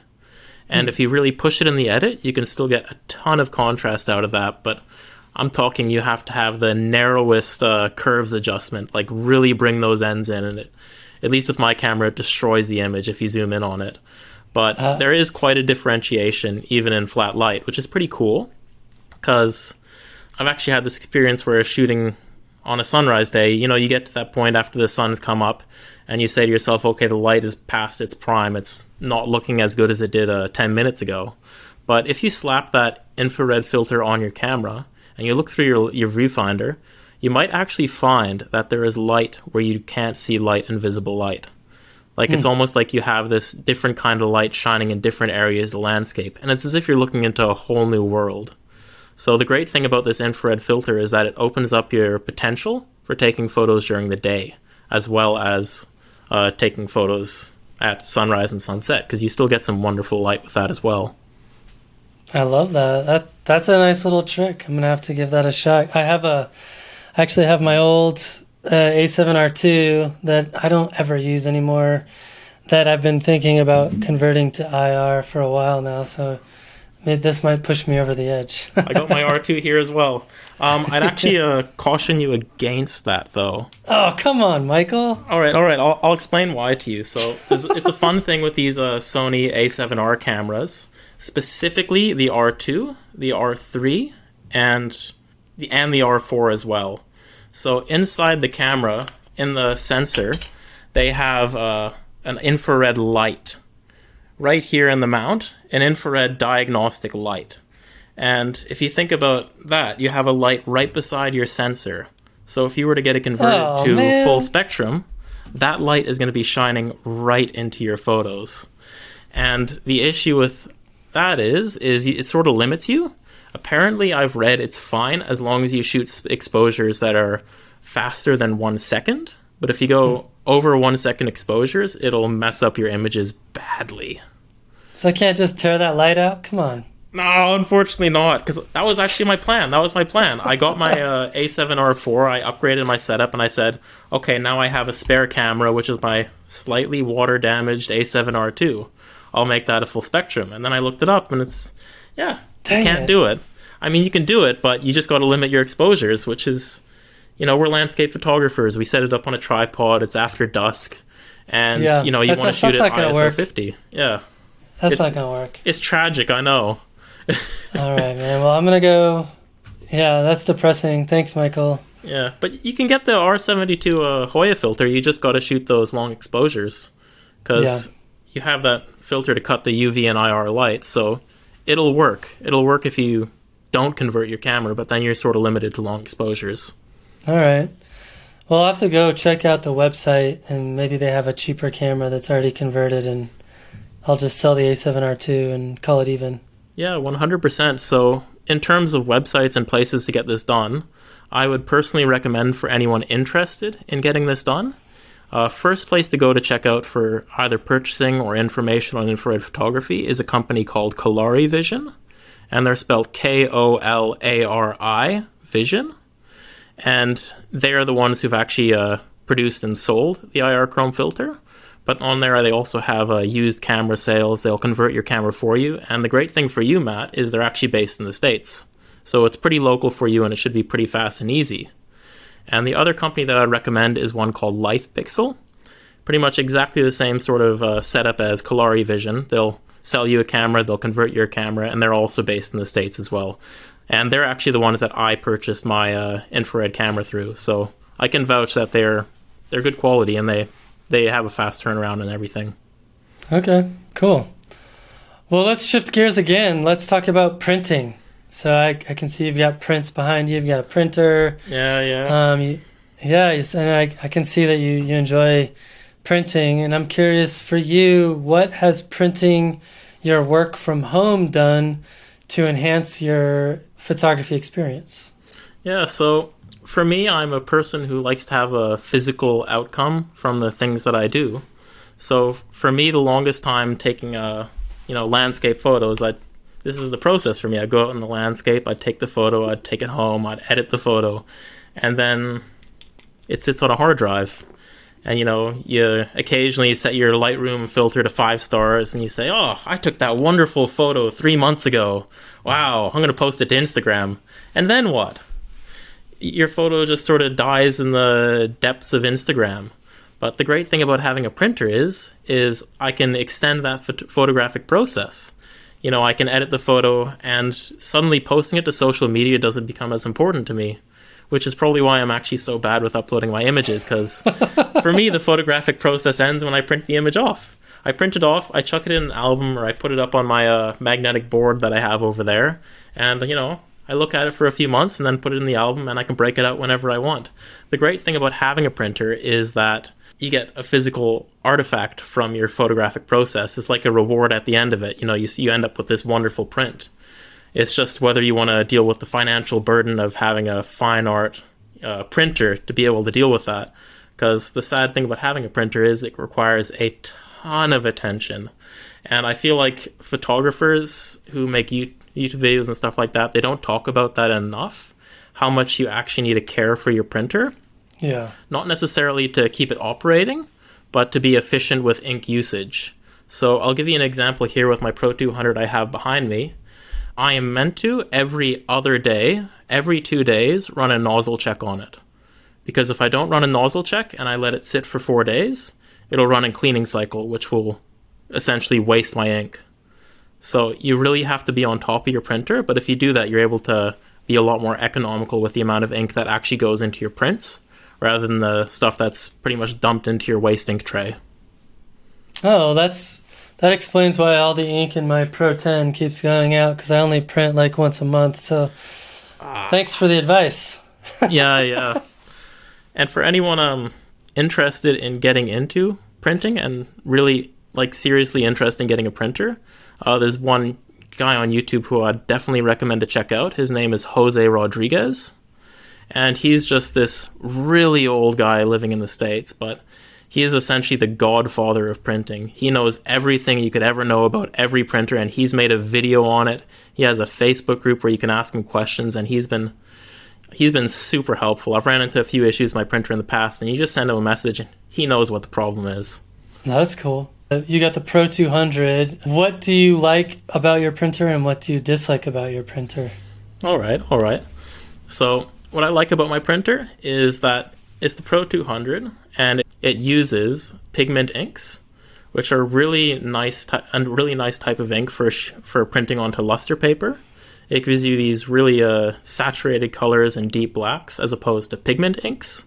And mm. if you really push it in the edit, you can still get a ton of contrast out of that. But I'm talking you have to have the narrowest uh, curves adjustment, like really bring those ends in. And it, at least with my camera, it destroys the image if you zoom in on it. But uh, there is quite a differentiation even in flat light, which is pretty cool because I've actually had this experience where shooting on a sunrise day, you know, you get to that point after the sun's come up and you say to yourself, okay, the light is past its prime. It's not looking as good as it did uh, 10 minutes ago. But if you slap that infrared filter on your camera and you look through your, your viewfinder, you might actually find that there is light where you can't see light in visible light. Like it's hmm. almost like you have this different kind of light shining in different areas of the landscape, and it's as if you're looking into a whole new world. So the great thing about this infrared filter is that it opens up your potential for taking photos during the day, as well as uh, taking photos at sunrise and sunset, because you still get some wonderful light with that as well. I love that. That that's a nice little trick. I'm gonna have to give that a shot. I have a, I actually have my old uh, A7R2 that I don't ever use anymore. That I've been thinking about converting to IR for a while now. So this might push me over the edge. I got my R2 here as well. Um, I'd actually uh, caution you against that, though. Oh, come on, Michael. All right, all right. I'll, I'll explain why to you. So it's a fun thing with these uh, Sony A7R cameras, specifically the R2, the R3, and the and the R4 as well. So inside the camera, in the sensor, they have uh, an infrared light right here in the mount an infrared diagnostic light. And if you think about that, you have a light right beside your sensor. So if you were to get it converted oh, to man. full spectrum, that light is going to be shining right into your photos. And the issue with that is is it sort of limits you. Apparently, I've read it's fine as long as you shoot exposures that are faster than 1 second, but if you go hmm. over 1 second exposures, it'll mess up your images badly. So I can't just tear that light out? Come on. No, unfortunately not, because that was actually my plan. That was my plan. I got my uh, A7R4, I upgraded my setup, and I said, okay, now I have a spare camera, which is my slightly water damaged A7R2. I'll make that a full spectrum. And then I looked it up, and it's, yeah, Dang you can't it. do it. I mean, you can do it, but you just got to limit your exposures, which is, you know, we're landscape photographers. We set it up on a tripod, it's after dusk, and, yeah, you know, you want to shoot it ISO work. 50. Yeah. That's it's, not gonna work. It's tragic, I know. All right, man. Well, I'm gonna go. Yeah, that's depressing. Thanks, Michael. Yeah, but you can get the R72 uh, Hoya filter. You just got to shoot those long exposures because yeah. you have that filter to cut the UV and IR light. So it'll work. It'll work if you don't convert your camera, but then you're sort of limited to long exposures. All right. Well, I'll have to go check out the website and maybe they have a cheaper camera that's already converted and I'll just sell the A7R2 and call it even. Yeah, 100%. So, in terms of websites and places to get this done, I would personally recommend for anyone interested in getting this done. Uh, first place to go to check out for either purchasing or information on infrared photography is a company called Kolari Vision, and they're spelled K O L A R I Vision, and they are the ones who've actually uh, produced and sold the IR Chrome filter. But on there, they also have uh, used camera sales. They'll convert your camera for you. And the great thing for you, Matt, is they're actually based in the States. So it's pretty local for you and it should be pretty fast and easy. And the other company that I'd recommend is one called LifePixel. Pretty much exactly the same sort of uh, setup as Kolari Vision. They'll sell you a camera, they'll convert your camera, and they're also based in the States as well. And they're actually the ones that I purchased my uh, infrared camera through. So I can vouch that they're they're good quality and they they have a fast turnaround and everything. Okay, cool. Well, let's shift gears again. Let's talk about printing. So I, I can see you've got prints behind you. You've got a printer. Yeah, yeah. Um, you, yeah, and I, I can see that you, you enjoy printing. And I'm curious for you, what has printing your work from home done to enhance your photography experience? Yeah, so for me, I'm a person who likes to have a physical outcome from the things that I do. So for me, the longest time taking a you know landscape photos, I this is the process for me. I go out in the landscape, I take the photo, I'd take it home, I'd edit the photo, and then it sits on a hard drive. And you know, you occasionally set your Lightroom filter to five stars, and you say, "Oh, I took that wonderful photo three months ago. Wow, I'm going to post it to Instagram." And then what? your photo just sort of dies in the depths of Instagram. But the great thing about having a printer is is I can extend that phot- photographic process. You know, I can edit the photo and suddenly posting it to social media doesn't become as important to me, which is probably why I'm actually so bad with uploading my images cuz for me the photographic process ends when I print the image off. I print it off, I chuck it in an album or I put it up on my uh, magnetic board that I have over there and you know, I look at it for a few months and then put it in the album and I can break it out whenever I want. The great thing about having a printer is that you get a physical artifact from your photographic process. It's like a reward at the end of it. You know, you, you end up with this wonderful print. It's just whether you want to deal with the financial burden of having a fine art uh, printer to be able to deal with that. Because the sad thing about having a printer is it requires a ton of attention. And I feel like photographers who make YouTube videos and stuff like that, they don't talk about that enough. How much you actually need to care for your printer. Yeah. Not necessarily to keep it operating, but to be efficient with ink usage. So I'll give you an example here with my Pro 200 I have behind me. I am meant to every other day, every two days, run a nozzle check on it. Because if I don't run a nozzle check and I let it sit for four days, it'll run a cleaning cycle, which will essentially waste my ink. So you really have to be on top of your printer, but if you do that, you're able to be a lot more economical with the amount of ink that actually goes into your prints rather than the stuff that's pretty much dumped into your waste ink tray. Oh, that's that explains why all the ink in my Pro 10 keeps going out because I only print like once a month. So ah. thanks for the advice. yeah, yeah. And for anyone um interested in getting into printing and really like seriously interested in getting a printer, uh, there's one guy on YouTube who I'd definitely recommend to check out. His name is Jose Rodriguez, and he's just this really old guy living in the states, but he is essentially the godfather of printing. He knows everything you could ever know about every printer, and he's made a video on it. He has a Facebook group where you can ask him questions, and he's been he's been super helpful. I've ran into a few issues with my printer in the past, and you just send him a message, and he knows what the problem is. that's cool. Uh, you got the Pro 200. What do you like about your printer and what do you dislike about your printer? All right, all right. So, what I like about my printer is that it's the Pro 200 and it uses pigment inks, which are really nice ty- and really nice type of ink for sh- for printing onto luster paper. It gives you these really uh, saturated colors and deep blacks as opposed to pigment inks,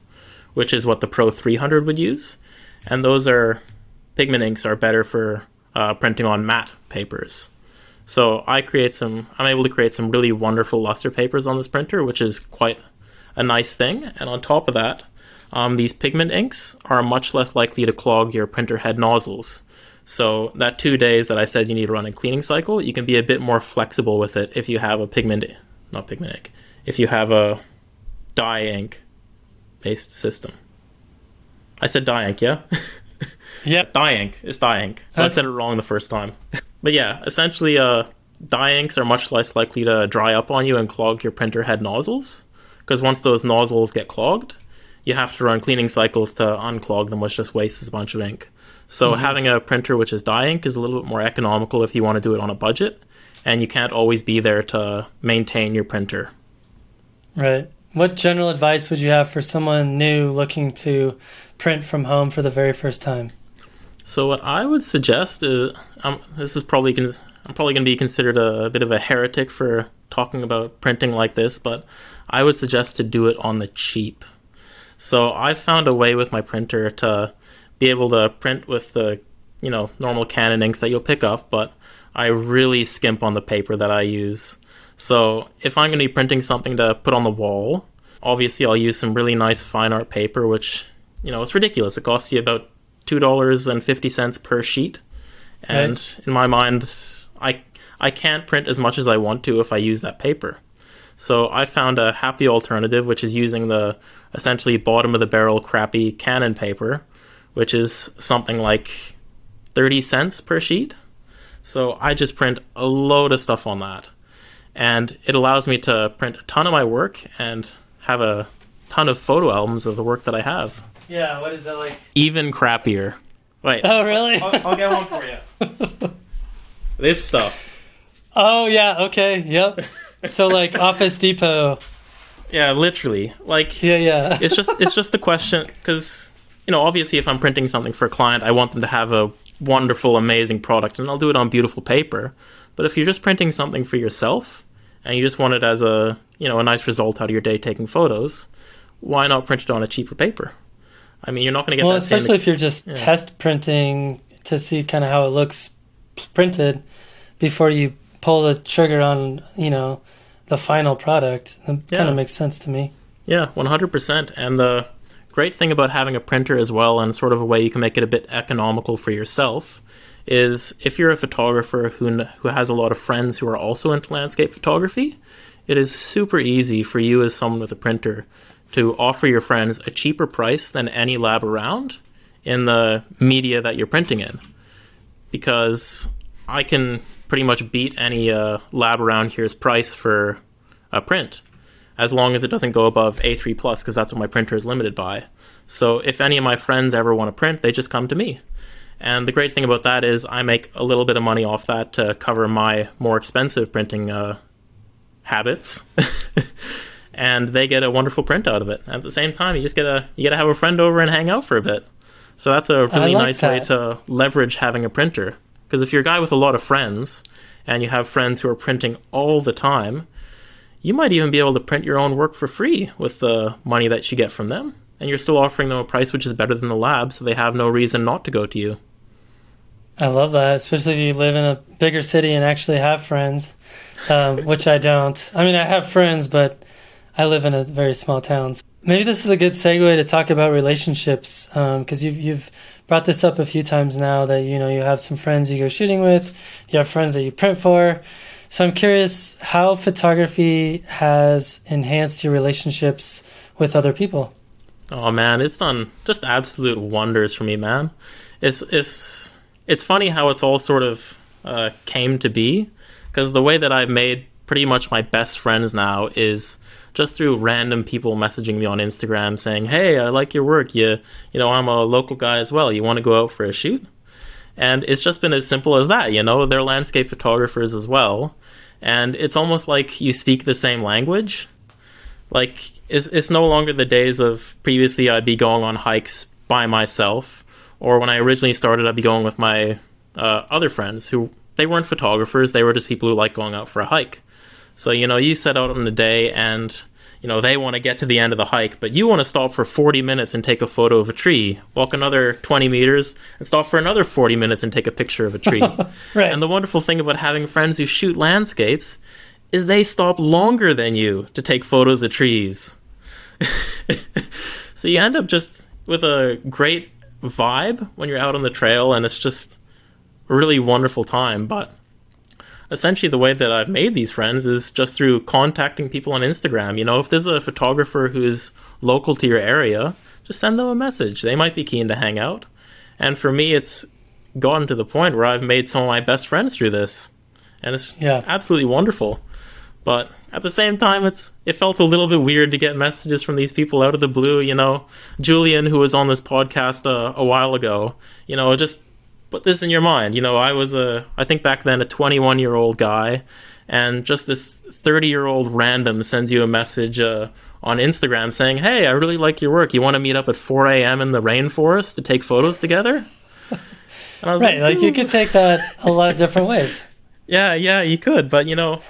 which is what the Pro 300 would use. And those are pigment inks are better for uh, printing on matte papers. So I create some. I'm able to create some really wonderful luster papers on this printer, which is quite a nice thing. And on top of that, um, these pigment inks are much less likely to clog your printer head nozzles. So that two days that I said you need to run a cleaning cycle, you can be a bit more flexible with it if you have a pigment, not pigment ink, if you have a dye ink based system. I said dye ink, yeah? Yep. dye ink. It's dye ink. So I said it wrong the first time. but yeah, essentially, uh, dye inks are much less likely to dry up on you and clog your printer head nozzles. Because once those nozzles get clogged, you have to run cleaning cycles to unclog them, which just wastes a bunch of ink. So having a printer which is dye ink is a little bit more economical if you want to do it on a budget, and you can't always be there to maintain your printer. Right. What general advice would you have for someone new looking to print from home for the very first time? So what I would suggest is, um, this is probably con- I'm probably going to be considered a, bit of a heretic for talking about printing like this, but I would suggest to do it on the cheap. So I found a way with my printer to be able to print with the you know normal Canon inks that you'll pick up, but I really skimp on the paper that I use. So if I'm going to be printing something to put on the wall, obviously I'll use some really nice fine art paper, which you know it's ridiculous. It costs you about two dollars and fifty cents per sheet, and in my mind, I I can't print as much as I want to if I use that paper. So I found a happy alternative, which is using the essentially bottom of the barrel crappy Canon paper, which is something like thirty cents per sheet. So I just print a load of stuff on that, and it allows me to print a ton of my work and have a ton of photo albums of the work that I have. Yeah, what is that like? Even crappier. Wait, Oh, really? I'll, I'll get one for you. this stuff. oh, yeah, okay, yep. So, like Office Depot. Yeah, literally. Like Yeah, yeah. it's just it's just the question because you know obviously if I'm printing something for a client, I want them to have a wonderful, amazing product, and I'll do it on beautiful paper. But if you're just printing something for yourself and you just want it as a you know a nice result out of your day taking photos, why not print it on a cheaper paper? I mean, you're not going to get well, that same. especially ex- if you're just yeah. test printing to see kind of how it looks printed before you pull the trigger on, you know, the final product. It kind of makes sense to me. Yeah, 100%. And the great thing about having a printer as well, and sort of a way you can make it a bit economical for yourself, is if you're a photographer who, who has a lot of friends who are also into landscape photography, it is super easy for you as someone with a printer to offer your friends a cheaper price than any lab around in the media that you're printing in. Because I can pretty much beat any uh, lab around here's price for a print as long as it doesn't go above A3 plus because that's what my printer is limited by. So if any of my friends ever want to print, they just come to me. And the great thing about that is I make a little bit of money off that to cover my more expensive printing uh, habits. and they get a wonderful print out of it. At the same time, you just get a you get to have a friend over and hang out for a bit. So that's a really like nice way to leverage having a printer. Because if you're a guy with a lot of friends and you have friends who are printing all the time, you might even be able to print your own work for free with the money that you get from them. And you're still offering them a price which is better than the lab, so they have no reason not to go to you. I love that, especially if you live in a bigger city and actually have friends, um, which I don't. I mean, I have friends, but I live in a very small town. Maybe this is a good segue to talk about relationships, because you've you've brought this up a few times now that you know you have some friends you go shooting with, you have friends that you print for. So I'm curious how photography has enhanced your relationships with other people. Oh man, it's done just absolute wonders for me, man. It's it's it's funny how it's all sort of uh, came to be because the way that I've made pretty much my best friends now is just through random people messaging me on Instagram saying, "Hey, I like your work. You you know, I'm a local guy as well. You want to go out for a shoot?" And it's just been as simple as that, you know. They're landscape photographers as well, and it's almost like you speak the same language like it's, it's no longer the days of previously I'd be going on hikes by myself or when I originally started I'd be going with my uh, other friends who they weren't photographers they were just people who like going out for a hike so you know you set out on the day and you know they want to get to the end of the hike but you want to stop for 40 minutes and take a photo of a tree walk another 20 meters and stop for another 40 minutes and take a picture of a tree Right. and the wonderful thing about having friends who shoot landscapes is they stop longer than you to take photos of trees. so you end up just with a great vibe when you're out on the trail, and it's just a really wonderful time. But essentially, the way that I've made these friends is just through contacting people on Instagram. You know, if there's a photographer who's local to your area, just send them a message. They might be keen to hang out. And for me, it's gotten to the point where I've made some of my best friends through this, and it's Yeah. absolutely wonderful. But at the same time, it's it felt a little bit weird to get messages from these people out of the blue. You know, Julian, who was on this podcast uh, a while ago, you know, just put this in your mind. You know, I was a, I think back then, a 21 year old guy, and just a 30 year old random sends you a message uh, on Instagram saying, "Hey, I really like your work. You want to meet up at 4 a.m. in the rainforest to take photos together?" And I was Right, like you could take that a lot of different ways. Yeah, yeah, you could, but you know,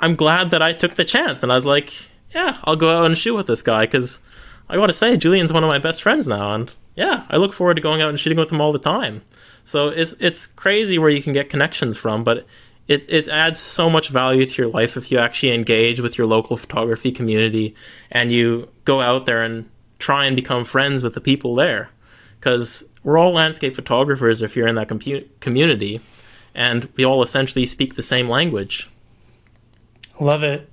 I'm glad that I took the chance, and I was like, yeah, I'll go out and shoot with this guy because I got to say, Julian's one of my best friends now, and yeah, I look forward to going out and shooting with him all the time. So it's it's crazy where you can get connections from, but it it adds so much value to your life if you actually engage with your local photography community and you go out there and try and become friends with the people there, because we're all landscape photographers if you're in that compu- community and we all essentially speak the same language. Love it.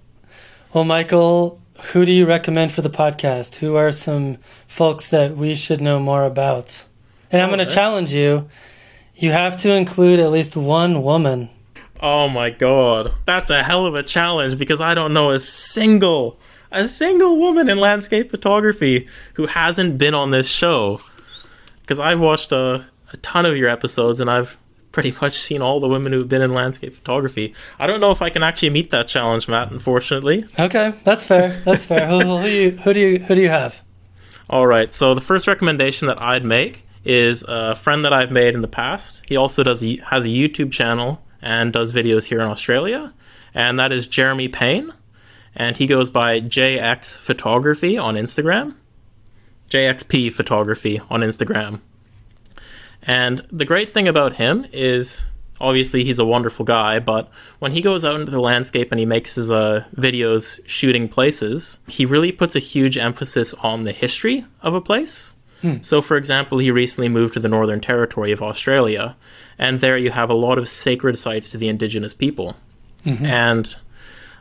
Well, Michael, who do you recommend for the podcast? Who are some folks that we should know more about? And I'm going to challenge you. You have to include at least one woman. Oh my god, that's a hell of a challenge because I don't know a single, a single woman in landscape photography who hasn't been on this show. Because I've watched a, a ton of your episodes and I've pretty much seen all the women who've been in landscape photography. I don't know if I can actually meet that challenge, Matt. Unfortunately. Okay, that's fair. That's fair. who, who, you, who do you who do you have? All right. So the first recommendation that I'd make is a friend that I've made in the past. He also does a, has a YouTube channel and does videos here in Australia, and that is Jeremy Payne, and he goes by JX Photography on Instagram. JXP Photography on Instagram. And the great thing about him is obviously he's a wonderful guy, but when he goes out into the landscape and he makes his uh, videos shooting places, he really puts a huge emphasis on the history of a place. So, for example, he recently moved to the Northern Territory of Australia, and there you have a lot of sacred sites to the indigenous people. And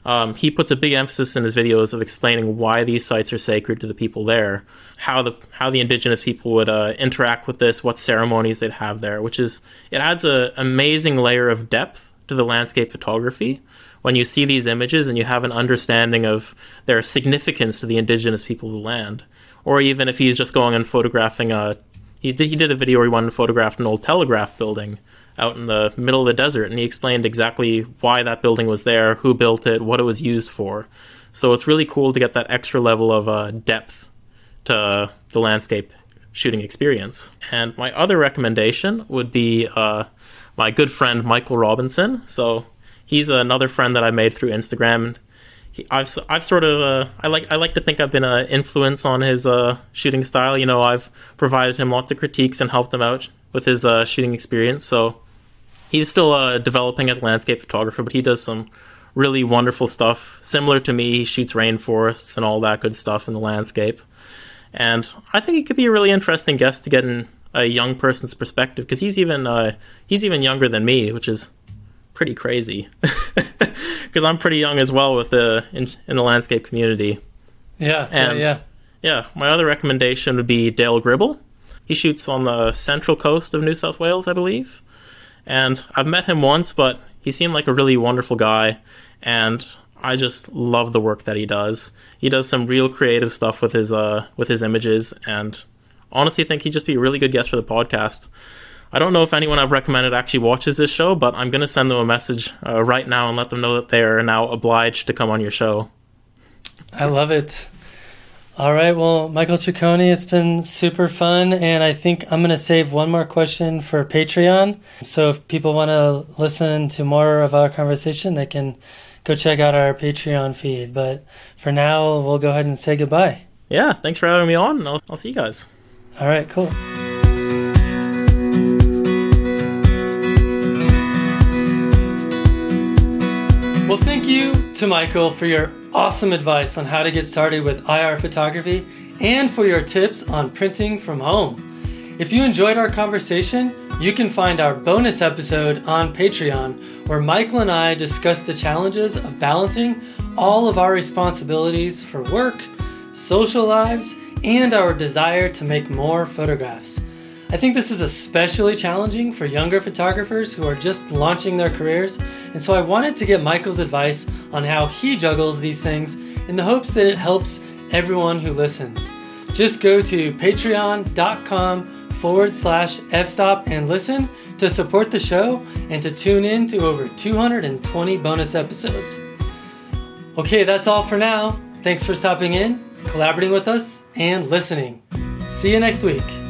um, he puts a big emphasis in his videos of explaining why these sites are sacred to the people there, how the how the indigenous people would uh, interact with this, what ceremonies they'd have there, which is it adds an amazing layer of depth to the landscape photography. When you see these images and you have an understanding of their significance to the indigenous people of the land, or even if he's just going and photographing a he did, he did a video where he wanted to photograph an old telegraph building out in the middle of the desert, and he explained exactly why that building was there, who built it, what it was used for. So it's really cool to get that extra level of uh, depth to the landscape shooting experience. And my other recommendation would be uh, my good friend Michael Robinson. So he's another friend that I made through Instagram. I've I've sort of uh, I like I like to think I've been an influence on his uh, shooting style. You know, I've provided him lots of critiques and helped him out with his uh, shooting experience. So he's still uh, developing as a landscape photographer, but he does some really wonderful stuff. Similar to me, he shoots rainforests and all that good stuff in the landscape. And I think he could be a really interesting guest to get in a young person's perspective because he's even uh, he's even younger than me, which is pretty crazy. Because I'm pretty young as well with the in, in the landscape community. Yeah, And- yeah, yeah. Yeah, my other recommendation would be Dale Gribble. He shoots on the central coast of New South Wales, I believe. And I've met him once, but he seemed like a really wonderful guy. And I just love the work that he does. He does some real creative stuff with his uh with his images, and honestly think he'd just be a really good guest for the podcast. I don't know if anyone I've recommended actually watches this show, but I'm going to send them a message uh, right now and let them know that they are now obliged to come on your show. I love it. All right, well, Michael Ciccone, it's been super fun, and I think I'm going to save one more question for Patreon. So if people want to listen to more of our conversation, they can go check out our Patreon feed. But for now, we'll go ahead and say goodbye. Yeah, thanks for having me on, I'll, I'll see you guys. All right, cool. To Michael for your awesome advice on how to get started with IR photography and for your tips on printing from home. If you enjoyed our conversation, you can find our bonus episode on Patreon where Michael and I discuss the challenges of balancing all of our responsibilities for work, social lives, and our desire to make more photographs. I think this is especially challenging for younger photographers who are just launching their careers, and so I wanted to get Michael's advice on how he juggles these things in the hopes that it helps everyone who listens. Just go to patreon.com forward slash fstop and listen to support the show and to tune in to over 220 bonus episodes. Okay, that's all for now. Thanks for stopping in, collaborating with us, and listening. See you next week.